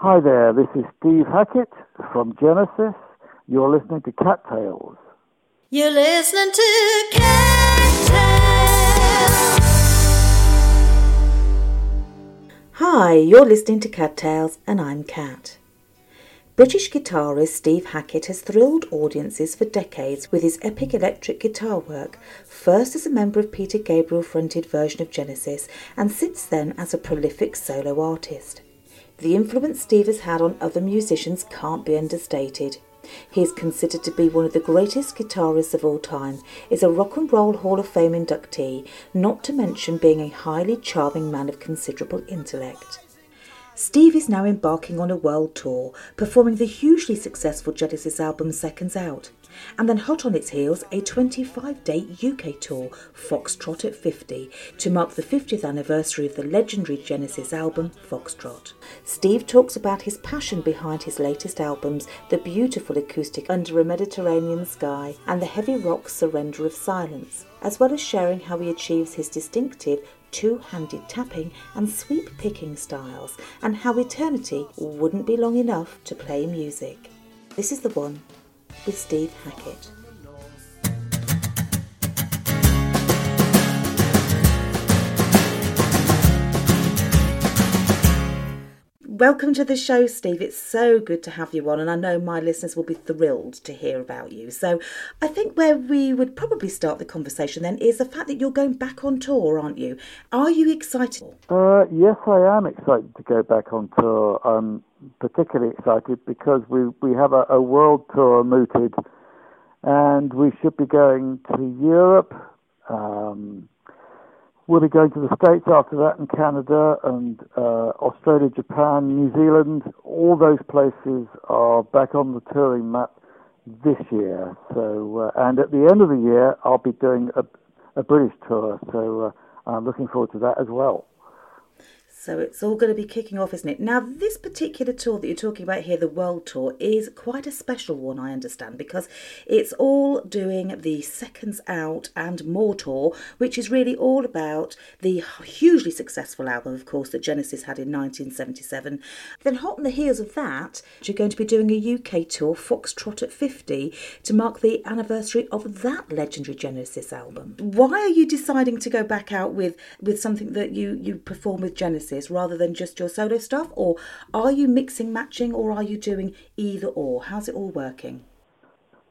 Hi there, this is Steve Hackett from Genesis. You're listening to Cattails. You're listening to Cattails. Hi, you're listening to Cattails, and I'm Cat. British guitarist Steve Hackett has thrilled audiences for decades with his epic electric guitar work, first as a member of Peter Gabriel fronted version of Genesis, and since then as a prolific solo artist. The influence Steve has had on other musicians can't be understated. He is considered to be one of the greatest guitarists of all time, is a Rock and Roll Hall of Fame inductee, not to mention being a highly charming man of considerable intellect. Steve is now embarking on a world tour, performing the hugely successful Genesis album Seconds Out and then hot on its heels a 25 day UK tour, Foxtrot at 50, to mark the 50th anniversary of the legendary Genesis album Foxtrot. Steve talks about his passion behind his latest albums, the beautiful acoustic Under a Mediterranean Sky and the heavy rock Surrender of Silence, as well as sharing how he achieves his distinctive two handed tapping and sweep picking styles, and how eternity wouldn't be long enough to play music. This is the one with Steve Hackett. Welcome to the show, Steve. It's so good to have you on, and I know my listeners will be thrilled to hear about you. So, I think where we would probably start the conversation then is the fact that you're going back on tour, aren't you? Are you excited? Uh, yes, I am excited to go back on tour. I'm particularly excited because we we have a, a world tour mooted, and we should be going to Europe. Um, We'll be going to the States after that, and Canada, and uh, Australia, Japan, New Zealand. All those places are back on the touring map this year. So, uh, and at the end of the year, I'll be doing a, a British tour. So, uh, I'm looking forward to that as well. So it's all going to be kicking off, isn't it? Now, this particular tour that you're talking about here, the World Tour, is quite a special one, I understand, because it's all doing the Seconds Out and More tour, which is really all about the hugely successful album, of course, that Genesis had in 1977. Then, hot on the heels of that, you're going to be doing a UK tour, Foxtrot at 50, to mark the anniversary of that legendary Genesis album. Why are you deciding to go back out with, with something that you, you perform with Genesis? Rather than just your solo stuff? Or are you mixing, matching, or are you doing either or? How's it all working?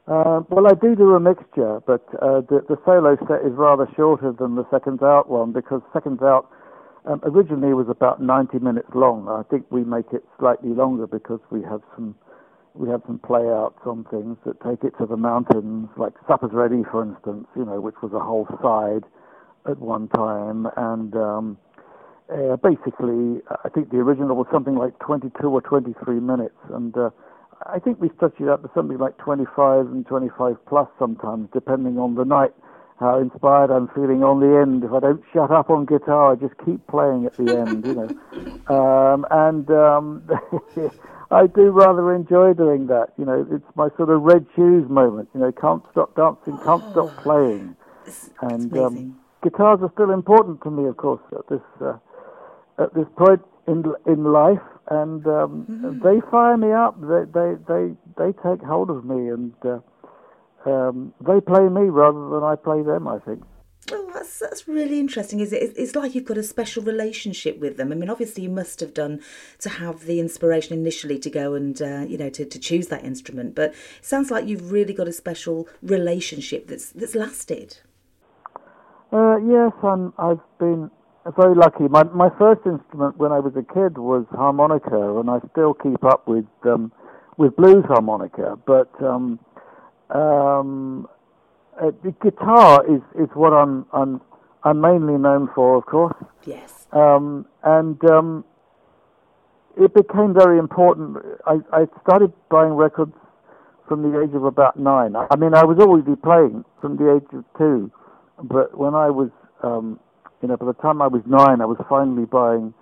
Uh, well, I do do a mixture, but uh, the, the, solo set is rather shorter than the Seconds Out one because Seconds Out um, originally was about 90 minutes long. I think we make it slightly longer because we have some we have some play outs on things that take it to the mountains, like Supper's Ready, for instance, you know, which was a whole side at one time, and um, uh, basically, I think the original was something like 22 or 23 minutes, and uh, I think we stretch it out to something like 25 and 25 plus sometimes, depending on the night, how inspired I'm feeling on the end. If I don't shut up on guitar, I just keep playing at the end, you know. Um, and um, I do rather enjoy doing that. You know, it's my sort of red shoes moment. You know, can't stop dancing, can't stop playing. and um, guitars are still important to me, of course, at this. Uh, at this point in in life, and um, mm-hmm. they fire me up. They they they they take hold of me, and uh, um, they play me rather than I play them. I think. Well, that's that's really interesting. Is it? It's like you've got a special relationship with them. I mean, obviously, you must have done to have the inspiration initially to go and uh, you know to, to choose that instrument. But it sounds like you've really got a special relationship that's that's lasted. Uh, yes, I'm, I've been very lucky. My my first instrument when I was a kid was harmonica, and I still keep up with um, with blues harmonica. But um, um, uh, the guitar is, is what I'm I'm I'm mainly known for, of course. Yes. Um, and um, it became very important. I, I started buying records from the age of about nine. I mean, I was already playing from the age of two, but when I was um, you know, by the time I was nine, I was finally buying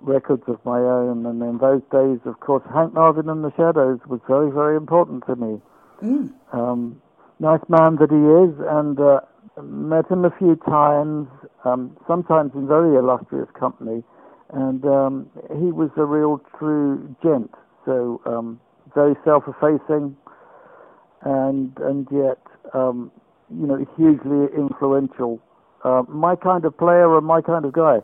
records of my own. And in those days, of course, Hank Marvin and the Shadows was very, very important to me. Mm. Um, nice man that he is, and uh, met him a few times, um, sometimes in very illustrious company. and um, he was a real true gent. So um, very self-effacing, and and yet um, you know hugely influential. Uh, my kind of player and my kind of guy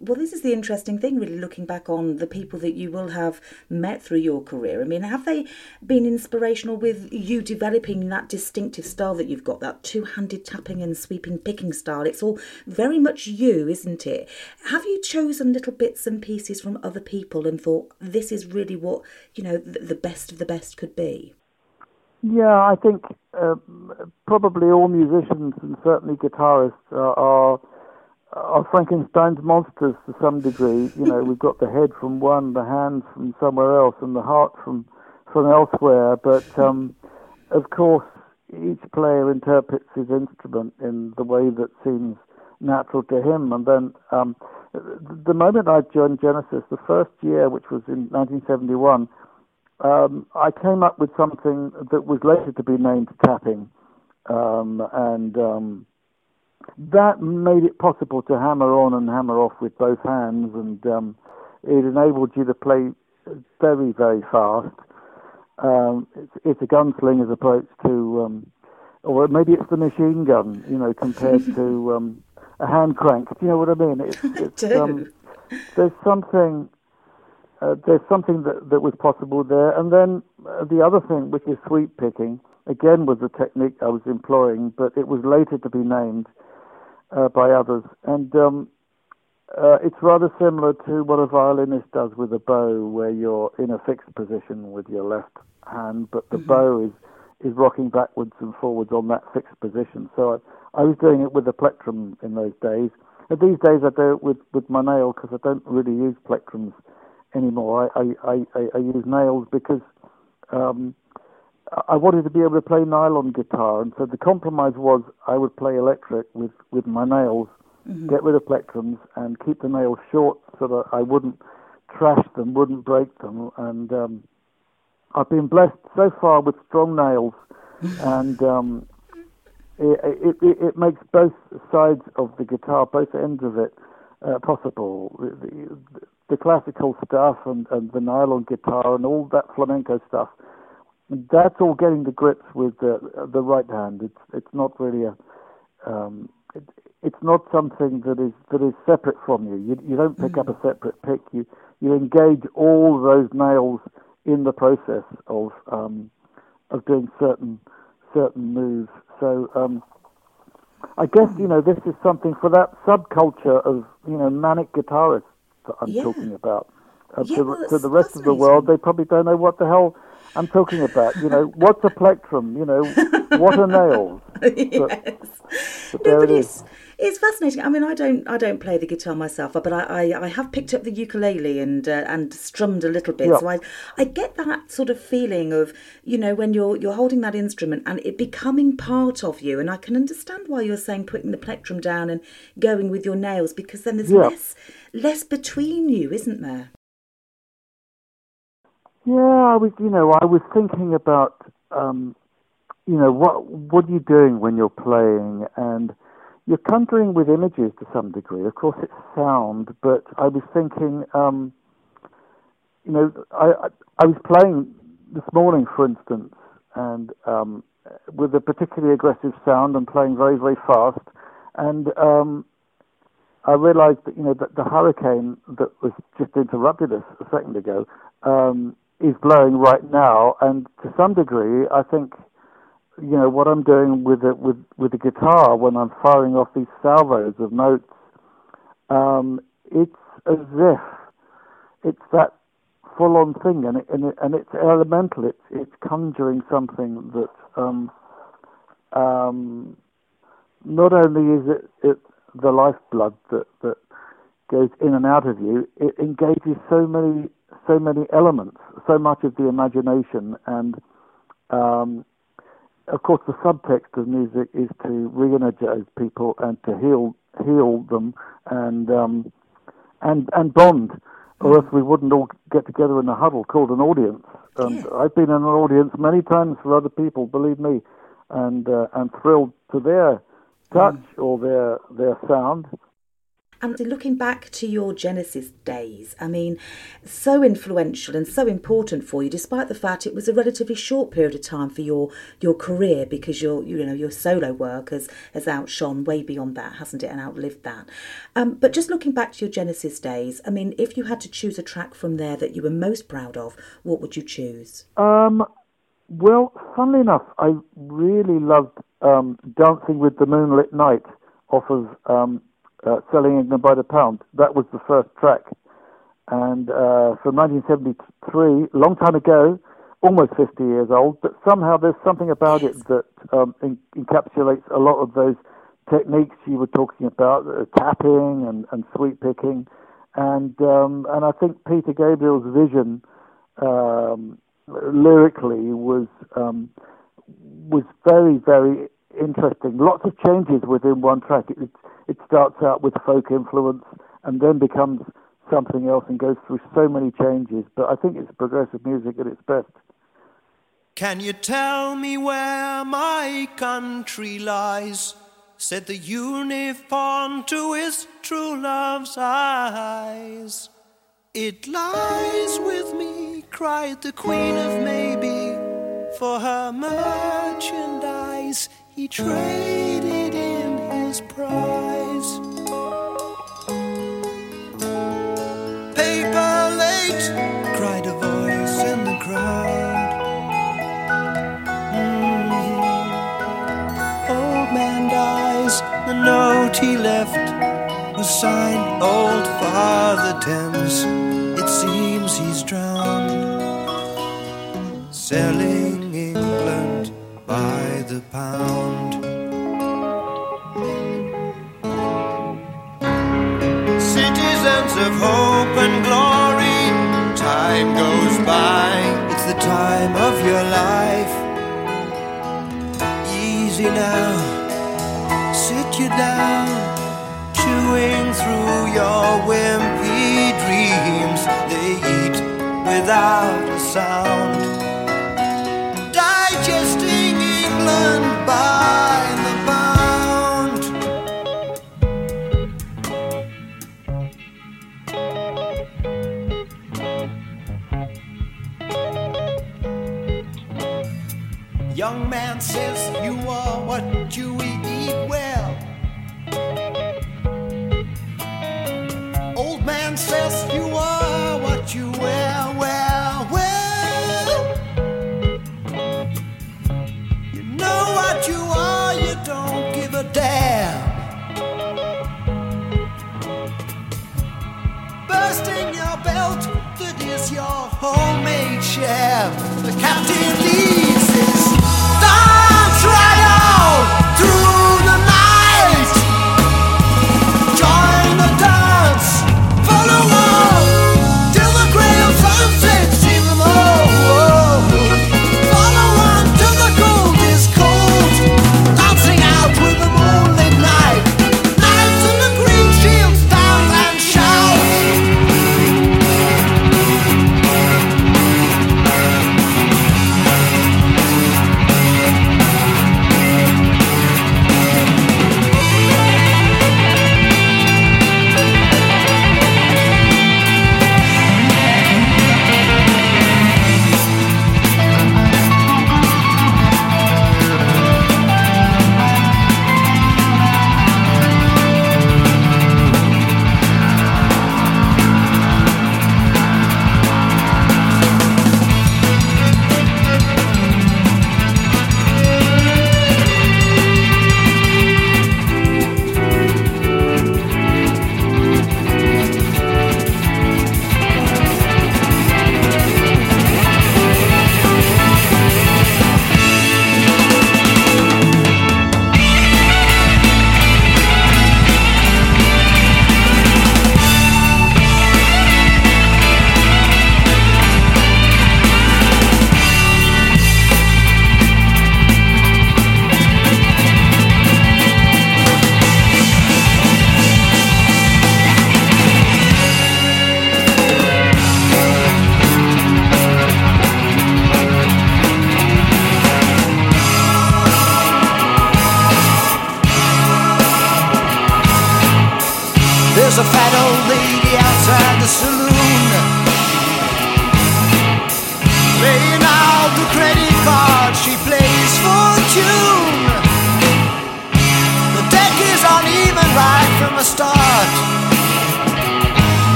well, this is the interesting thing, really, looking back on the people that you will have met through your career. I mean, have they been inspirational with you developing that distinctive style that you've got, that two handed tapping and sweeping picking style? It's all very much you, isn't it? Have you chosen little bits and pieces from other people and thought, this is really what, you know, the best of the best could be? Yeah, I think uh, probably all musicians and certainly guitarists are, are are Frankenstein's monsters to some degree. You know, we've got the head from one, the hands from somewhere else, and the heart from from elsewhere. But um, of course, each player interprets his instrument in the way that seems natural to him. And then um, the moment I joined Genesis, the first year, which was in 1971, um, I came up with something that was later to be named tapping, um, and um, that made it possible to hammer on and hammer off with both hands, and um, it enabled you to play very, very fast. Um, it's, it's, a gunslinger's approach to, um, or maybe it's the machine gun, you know, compared to um, a hand crank. Do you know what I mean? It's, it's, um, there's something. Uh, there's something that, that was possible there, and then uh, the other thing, which is sweep picking, again was a technique I was employing, but it was later to be named uh, by others. And um, uh, it's rather similar to what a violinist does with a bow, where you're in a fixed position with your left hand, but the mm-hmm. bow is is rocking backwards and forwards on that fixed position. So I, I was doing it with a plectrum in those days. And these days I do it with, with my nail because I don't really use plectrums anymore. I, I, I, I use nails because um, I wanted to be able to play nylon guitar, and so the compromise was I would play electric with, with my nails, mm-hmm. get rid of plectrums, and keep the nails short so that I wouldn't trash them, wouldn't break them. And um, I've been blessed so far with strong nails, and um, it, it, it, makes both sides of the guitar, both ends of it, uh, possible. The, the, the classical stuff and, and the nylon guitar and all that flamenco stuff that's all getting the grips with the the right hand. It's it's not really a um, it, it's not something that is that is separate from you. You you don't pick mm-hmm. up a mm. separate pick. You you engage all those nails in the process of um, of doing certain certain moves. So um, I guess you know this is something for that subculture of you know manic guitarists I'm yeah. talking about. Uh, yeah, to, well, to the rest of the world, they probably don't know what the hell I'm talking about, you know, what's a plectrum? You know, what are nails? yes. But, but no, but it it's, fascinating. I mean, I don't I don't play the guitar myself, but I, I, I have picked up the ukulele and uh, and strummed a little bit. Yeah. So I I get that sort of feeling of you know when you're you're holding that instrument and it becoming part of you. And I can understand why you're saying putting the plectrum down and going with your nails because then there's yeah. less less between you, isn't there? Yeah, I was. You know, I was thinking about, um, you know, what what are you doing when you're playing, and you're conjuring with images to some degree. Of course, it's sound, but I was thinking, um, you know, I, I, was playing this morning, for instance, and um, with a particularly aggressive sound and playing very very fast, and um, I realised that you know that the hurricane that was just interrupted us a second ago um, is blowing right now, and to some degree, I think you know what I'm doing with it with with the guitar when I'm firing off these salvos of notes. Um, it's as if it's that full-on thing, and it, and, it, and it's elemental. It's it's conjuring something that um, um, not only is it, it the lifeblood that that goes in and out of you, it engages so many so many elements, so much of the imagination, and um, of course the subtext of music is to re-energize people and to heal heal them and um, and and bond, or else we wouldn't all get together in a huddle called an audience. And yeah. I've been in an audience many times for other people, believe me, and uh, and thrilled to their touch mm. or their their sound And looking back to your Genesis days, I mean, so influential and so important for you, despite the fact it was a relatively short period of time for your your career because your you know your solo work has, has outshone way beyond that, hasn't it, and outlived that. Um, but just looking back to your Genesis days, I mean, if you had to choose a track from there that you were most proud of, what would you choose? Um, well, funnily enough, I really loved um, Dancing with the Moonlit Knight off of um, uh, Selling England by the Pound. That was the first track. And uh, from 1973, a long time ago, almost 50 years old, but somehow there's something about it that um, en- encapsulates a lot of those techniques you were talking about, uh, tapping and, and sweep picking. And, um, and I think Peter Gabriel's vision um, lyrically was um, was very very interesting. Lots of changes within one track. It, it starts out with folk influence and then becomes something else and goes through so many changes. But I think it's progressive music at its best. Can you tell me where my country lies? Said the unicorn to his true love's eyes. It lies with me, cried the queen of maybe, for her merchandise he traded in his prize. Paper late, cried a voice in the crowd. Mhm. Old man dies, the note he left was signed Old Father Thames. It seems he's drowned, selling the pound. Citizens of hope and glory, time goes by. It's the time of your life. Easy now, sit you down chewing through your wimpy dreams. They eat without a sound,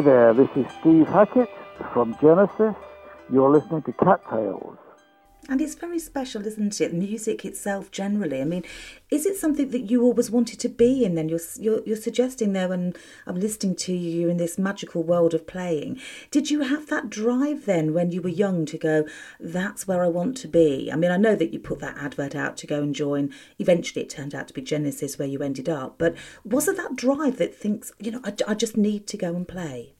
Hi there, this is Steve Hackett from Genesis. You're listening to Cattails. And it's very special, isn't it? Music itself, generally. I mean, is it something that you always wanted to be in? Then you're you're, you're suggesting there, when I'm listening to you, in this magical world of playing. Did you have that drive then, when you were young, to go? That's where I want to be. I mean, I know that you put that advert out to go and join. Eventually, it turned out to be Genesis, where you ended up. But was it that drive that thinks, you know, I, I just need to go and play?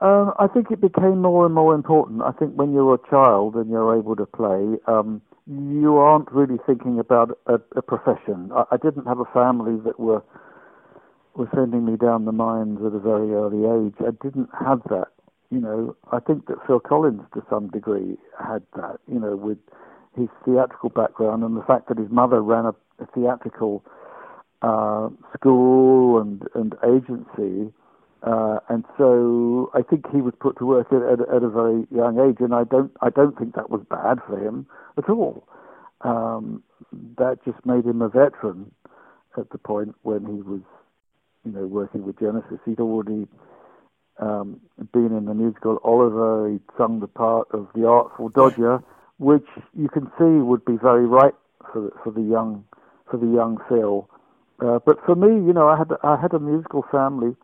Um, I think it became more and more important. I think when you're a child and you're able to play, um, you aren't really thinking about a, a profession. I, I didn't have a family that were were sending me down the mines at a very early age. I didn't have that. You know, I think that Phil Collins, to some degree, had that. You know, with his theatrical background and the fact that his mother ran a, a theatrical uh, school and and agency Uh, and so I think he was put to work at, at, at, a very young age, and I don't I don't think that was bad for him at all. Um, that just made him a veteran at the point when he was, you know, working with Genesis. He'd already um, been in the musical Oliver. He'd sung the part of the Artful Dodger, which you can see would be very right for the, for the young for the young Phil. Uh, but for me, you know, I had I had a musical family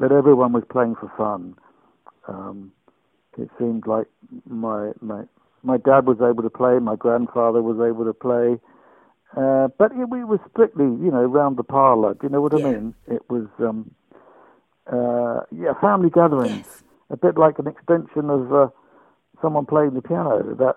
that everyone was playing for fun. Um, it seemed like my my my dad was able to play, my grandfather was able to play, uh, but it, it was strictly, you know, round the parlour. Do you know what yeah. I mean? It was, um, uh, yeah, family gatherings, yes. a bit like an extension of uh, someone playing the piano, that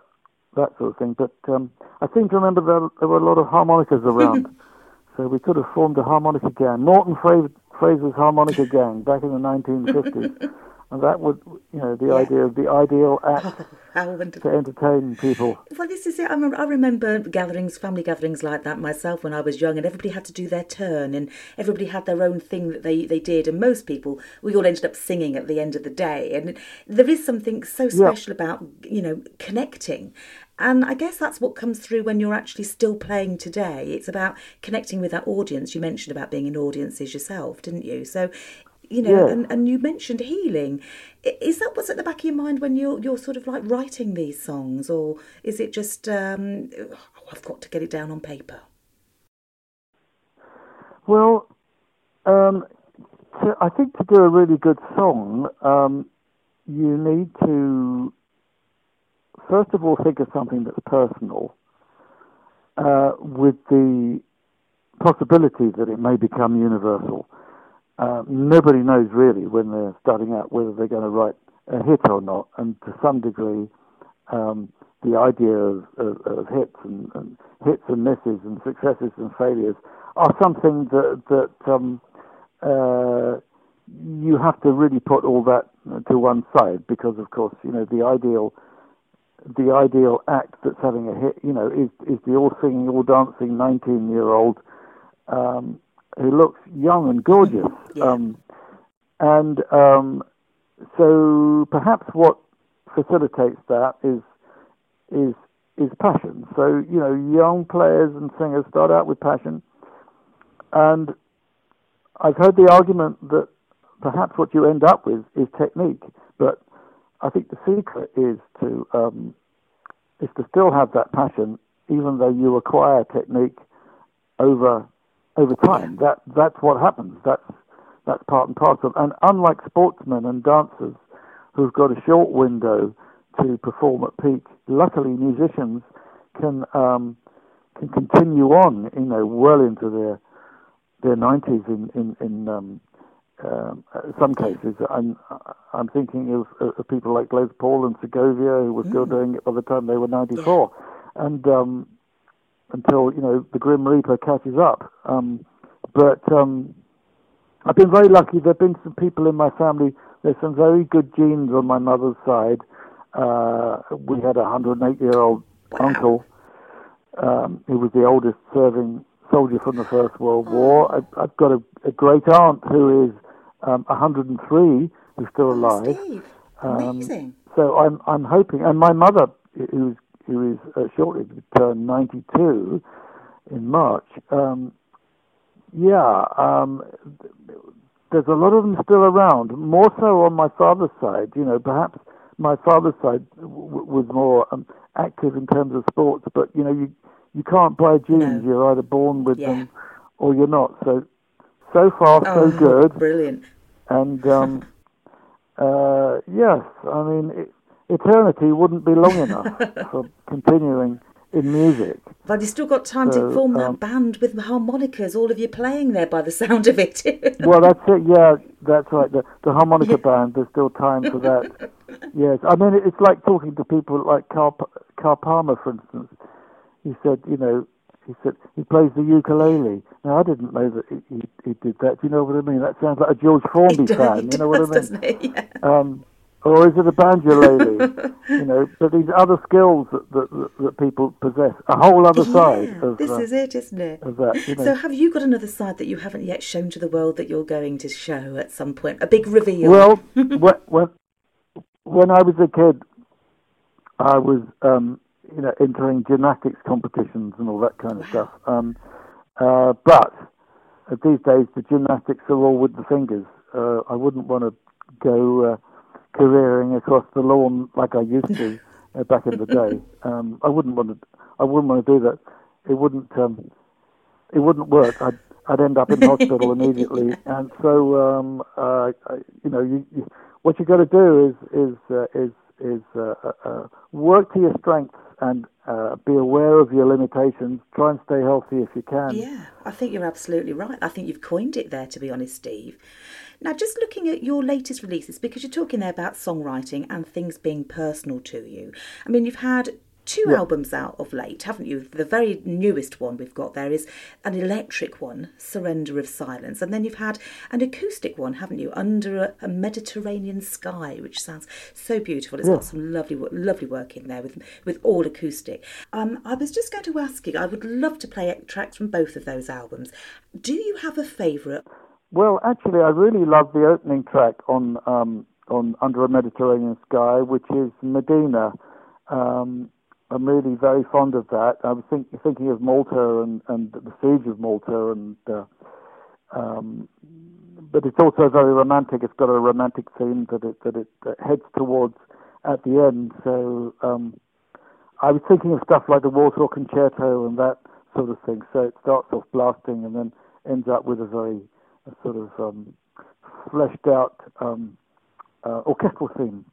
that sort of thing. But um, I seem to remember that there were a lot of harmonicas around, so we could have formed a harmonica gang. Morton Fraser's harmonica gang back in the 1950s. And that would, you know, the yeah. idea of the ideal act oh, to entertain people. Well, this is it. I remember, I remember gatherings, family gatherings like that myself when I was young, and everybody had to do their turn, and everybody had their own thing that they, they did. And most people, we all ended up singing at the end of the day. And there is something so special yeah. about, you know, connecting. And I guess that's what comes through when you're actually still playing today. It's about connecting with that audience. You mentioned about being in audiences yourself, didn't you? So you know, and, and you mentioned healing. Is that what's at the back of your mind when you're you're sort of like writing these songs, or is it just um, oh, I've got to get it down on paper? Well, um, to, I think to do a really good song, um, you need to first of all think of something that's personal, uh, with the possibility that it may become universal. Uh, nobody knows really when they're starting out whether they're going to write a hit or not, and to some degree, um, the idea of, of, of hits and, and, hits and misses and successes and failures are something that that um, uh, you have to really put all that to one side because, of course, you know the ideal the ideal act that's having a hit, you know, is is the all singing, all dancing nineteen year old. Um, who looks young and gorgeous. Yeah. Um, and um, so perhaps what facilitates that is is is passion. So you know, young players and singers start out with passion, and I've heard the argument that perhaps what you end up with is technique, but I think the secret is to um, is to still have that passion, even though you acquire technique over over time. That that's what happens. That's that's part and parcel. And unlike sportsmen and dancers who've got a short window to perform at peak, luckily musicians can um, can continue on, you know, well into their their nineties in in, in um, um, some cases. I'm I'm thinking of, of, people like Les Paul and Segovia who were still mm. doing it by the time they were 94, and um, until you know the Grim Reaper catches up. Um, but um, I've been very lucky. There've been some people in my family. There's some very good genes on my mother's side. Uh, we had a 108 year old wow. uncle um, who was the oldest serving soldier from the First World oh. War. I've, I've got a, a, great aunt who is um, 103 who's still oh, alive. Steve. Um, Amazing. so I'm I'm hoping, and my mother, who's who is uh, shortly to turn 92 in March. Um, yeah, um, there's a lot of them still around. More so on my father's side. You know, perhaps my father's side w- was more um, active in terms of sports, but you know, you you can't buy genes. No. You're either born with yeah. them or you're not. So so far oh, so good. Brilliant. And um, uh, yes, I mean. It, eternity wouldn't be long enough for continuing in music. But you still got time so, to form that um, band with harmonicas, all of you playing there by the sound of it. well, that's it, yeah, that's right. The, the harmonica yeah. band, there's still time for that. yes, I mean, it's like talking to people like Carl, Carl Palmer, for instance. He said, you know, he said he plays the ukulele. Now I didn't know that he, he, he did that. Do you know what I mean? That sounds like a George Formby fan. You know what I mean? Yeah. Um, or is it a banjolele? you know, but these other skills that, that, that, people possess, a whole other side of, this uh, is it, isn't it? that. You know. So, have you got another side that you haven't yet shown to the world that you're going to show at some point? A big reveal? Well, when, when when I was a kid, I was um, you know entering gymnastics competitions and all that kind of stuff. Um, uh, but uh, these days, the gymnastics are all with the fingers. Uh, I wouldn't want to go uh, careering across the lawn like I used to uh, back in the day. Um, I wouldn't want to. I wouldn't want to do that. It wouldn't. Um, it wouldn't work. I'd I'd end up in hospital immediately. And so, um, uh, I, you know, you, you, what you got to do is is uh, is is uh, uh, uh, work to your strengths and uh, be aware of your limitations. Try and stay healthy if you can. Yeah, I think you're absolutely right. I think you've coined it there, to be honest, Steve. Now, just looking at your latest releases, because you're talking there about songwriting and things being personal to you. I mean, you've had two albums out of late, haven't you? The very newest one we've got there is an electric one, Surrender of Silence, and then you've had an acoustic one, haven't you? Under a, a Mediterranean sky, which sounds so beautiful. It's got some lovely, lovely work in there with with all acoustic. Um, I was just going to ask you. I would love to play tracks from both of those albums. Do you have a favourite? Well, actually, I really love the opening track on um, on Under a Mediterranean Sky, which is Mdina. Um, I'm really very fond of that. I was think, thinking of Malta and, and the siege of Malta, and uh, um, but it's also very romantic. It's got a romantic theme that it that it uh, heads towards at the end. So um, I was thinking of stuff like the Warsaw Concerto and that sort of thing. So it starts off blasting and then ends up with a very a sort of um, fleshed out um, uh, orchestral theme.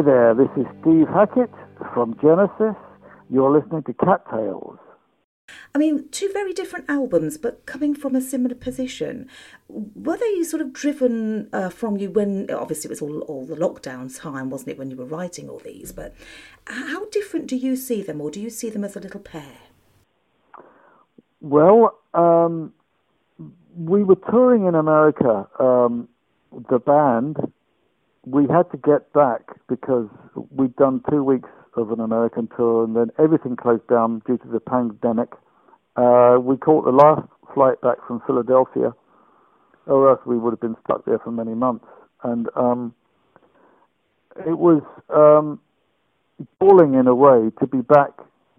Hi there, this is Steve Hackett from Genesis. You're listening to Cat Tales. I mean, two very different albums, but coming from a similar position. Were they sort of driven uh, from you when, obviously, it was all, all the lockdown time, wasn't it, when you were writing all these? But how different do you see them, or do you see them as a little pair? Well, um, we were touring in America, um, the band. We had to get back because we'd done two weeks of an American tour and then everything closed down due to the pandemic. Uh, we caught the last flight back from Philadelphia, or else we would have been stuck there for many months. And um, it was um, galling in a way to be back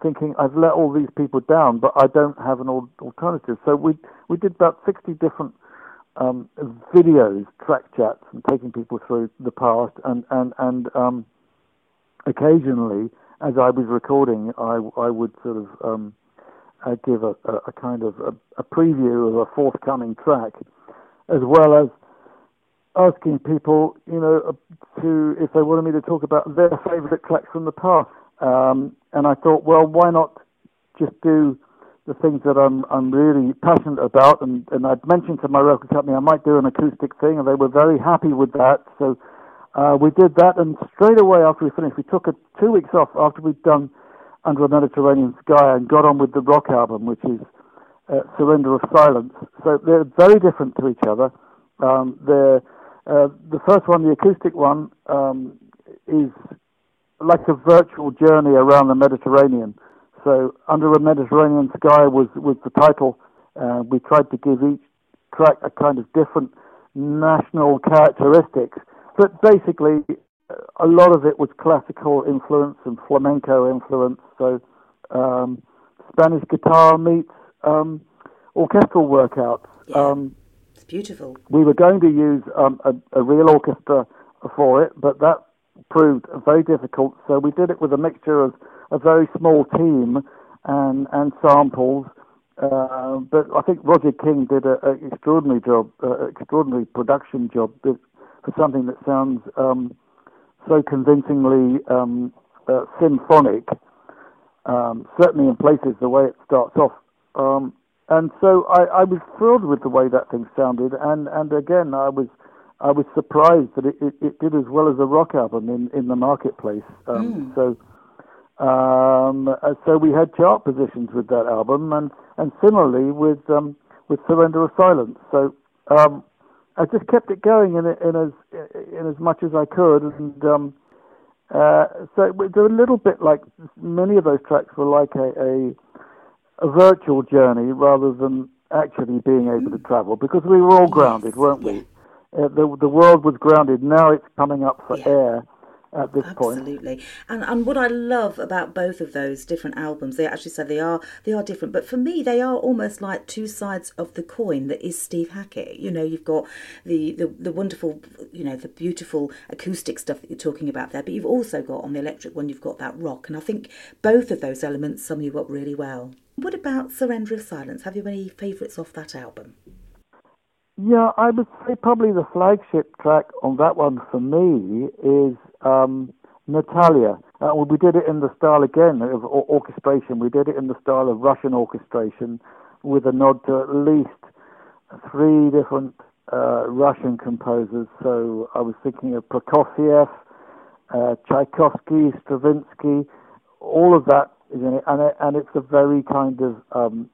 thinking I've let all these people down, but I don't have an alternative. So we we did about 60 different um, videos, track chats, and taking people through the past, and and and um, occasionally, as I was recording, I I would sort of um, uh, give a, a, a kind of a, a preview of a forthcoming track, as well as asking people, you know, uh, to if they wanted me to talk about their favourite tracks from the past. Um, and I thought, well, why not just do the things that I'm I'm really passionate about? And and I'd mentioned to my record company I might do an acoustic thing, and they were very happy with that. So uh, we did that, and straight away after we finished, we took a, two weeks off after we'd done Under a Mediterranean Sky and got on with the rock album, which is uh, Surrender of Silence. So they're very different to each other. Um, they're uh, the first one, the acoustic one, um, is like a virtual journey around the Mediterranean. So, Under a Mediterranean Sky was, was the title. Uh, we tried to give each track a kind of different national characteristics, but basically, a lot of it was classical influence and flamenco influence. So, um, Spanish guitar meets um, orchestral workouts. Yeah. Um, It's beautiful. we were going to use um, a, a real orchestra for it, but that proved very difficult. So we did it with a mixture of a very small team and and samples. Uh, but I think Roger King did an extraordinary job, uh, extraordinary production job for something that sounds um, so convincingly um, uh, symphonic. Um, certainly in places, the way it starts off. Um, and so I, I was thrilled with the way that thing sounded, and, and again I was I was surprised that it, it, it did as well as a rock album in, in the marketplace. Um, So um, uh, so we had chart positions with that album, and, and similarly with um, with Surrender of Silence. So um, I just kept it going in, in as in as much as I could, and um, uh, so it was a little bit like many of those tracks were like a, a a virtual journey rather than actually being able to travel because we were all grounded, weren't we? Uh, the the world was grounded. Now it's coming up for Yeah. air at this point. Absolutely. And and what I love about both of those different albums, they actually say they are they are different, but for me they are almost like two sides of the coin that is Steve Hackett. You know, you've got the the, the wonderful, you know, the beautiful acoustic stuff that you're talking about there, but you've also got on the electric one you've got that rock, and I think both of those elements sum you up really well. What about Surrender of Silence? Have you any favourites off that album? Yeah, I would say probably the flagship track on that one for me is um, Natalia. Uh, we did it in the style again of or- orchestration. We did it in the style of Russian orchestration, with a nod to at least three different uh, Russian composers. So I was thinking of Prokofiev, uh, Tchaikovsky, Stravinsky, all of that is in it, and, it, and it's a very kind of um,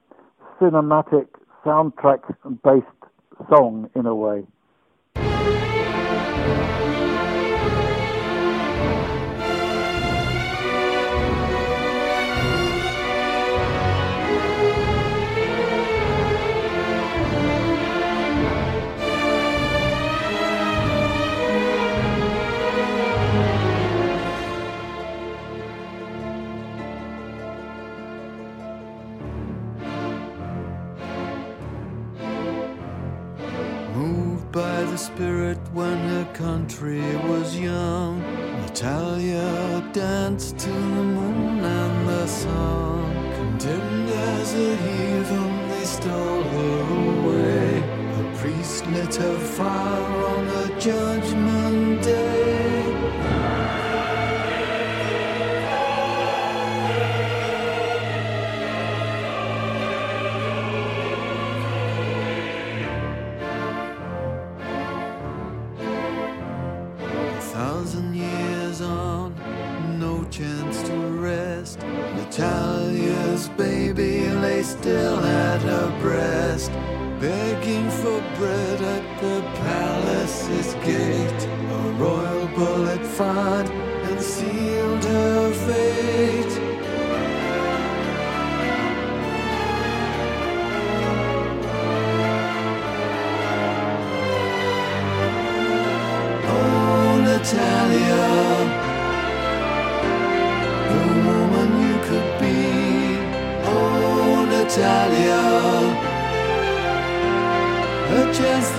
cinematic soundtrack-based song in a way.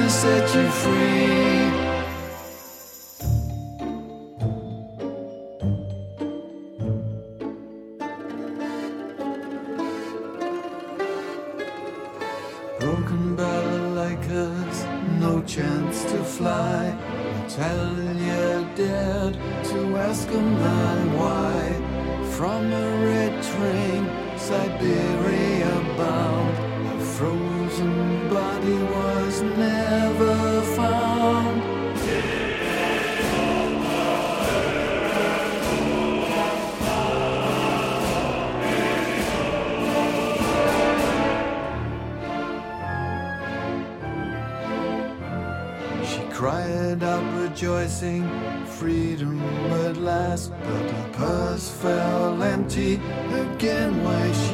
Set you free. Again. Why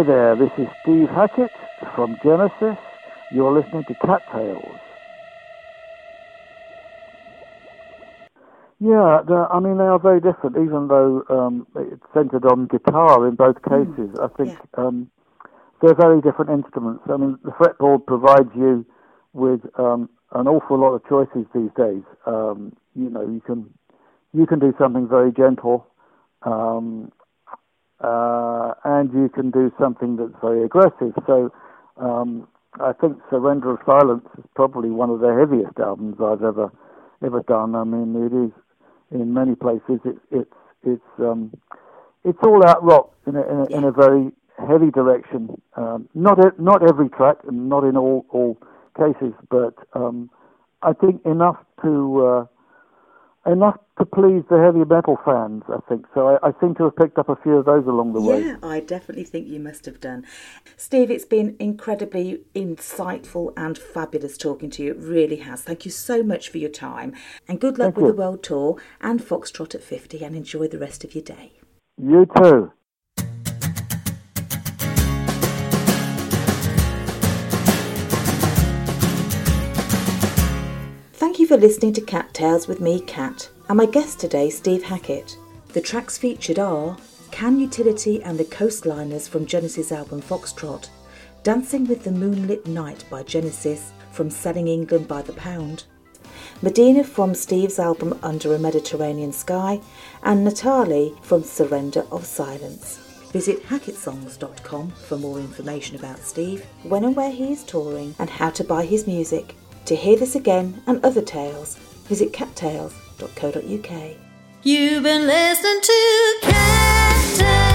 Hi there, this is Steve Hackett from Genesis. You're listening to Cat Tales. Yeah, I mean they are very different. Even though um, it's centered on guitar in both cases, I think um, they're very different instruments. I mean, the fretboard provides you with um, an awful lot of choices these days. Um, you know, you can you can do something very gentle, um, uh, and you can do something that's very aggressive. So. Um, I think Surrender of Silence is probably one of the heaviest albums I've ever ever done. I mean, it is in many places. It, it's it's um, it's all out rock in a, in a, in a very heavy direction. Um, not e- not every track and not in all all cases, but um, I think enough to uh, enough to please the heavy metal fans. I think so. I, I seem to have picked up a few of those along the way. Yeah, I definitely think you must have done. Steve, it's been incredibly insightful and fabulous talking to you. It really has. Thank you so much for your time. And good luck Thank with you. the world tour and Foxtrot at 50 and enjoy the rest of your day. You too. For listening to Cat Tales with me, Cat, and my guest today, Steve Hackett. The tracks featured are Can Utility and the Coastliners from Genesis' album Foxtrot, Dancing with the Moonlit Knight by Genesis from Selling England by the Pound, Mdina from Steve's album Under a Mediterranean Sky, and Natalie from Surrender of Silence. Visit hackettsongs.com for more information about Steve, when and where he is touring, and how to buy his music. To hear this again and other tales, visit cattails.co.uk. You've been listening to Cat Tales.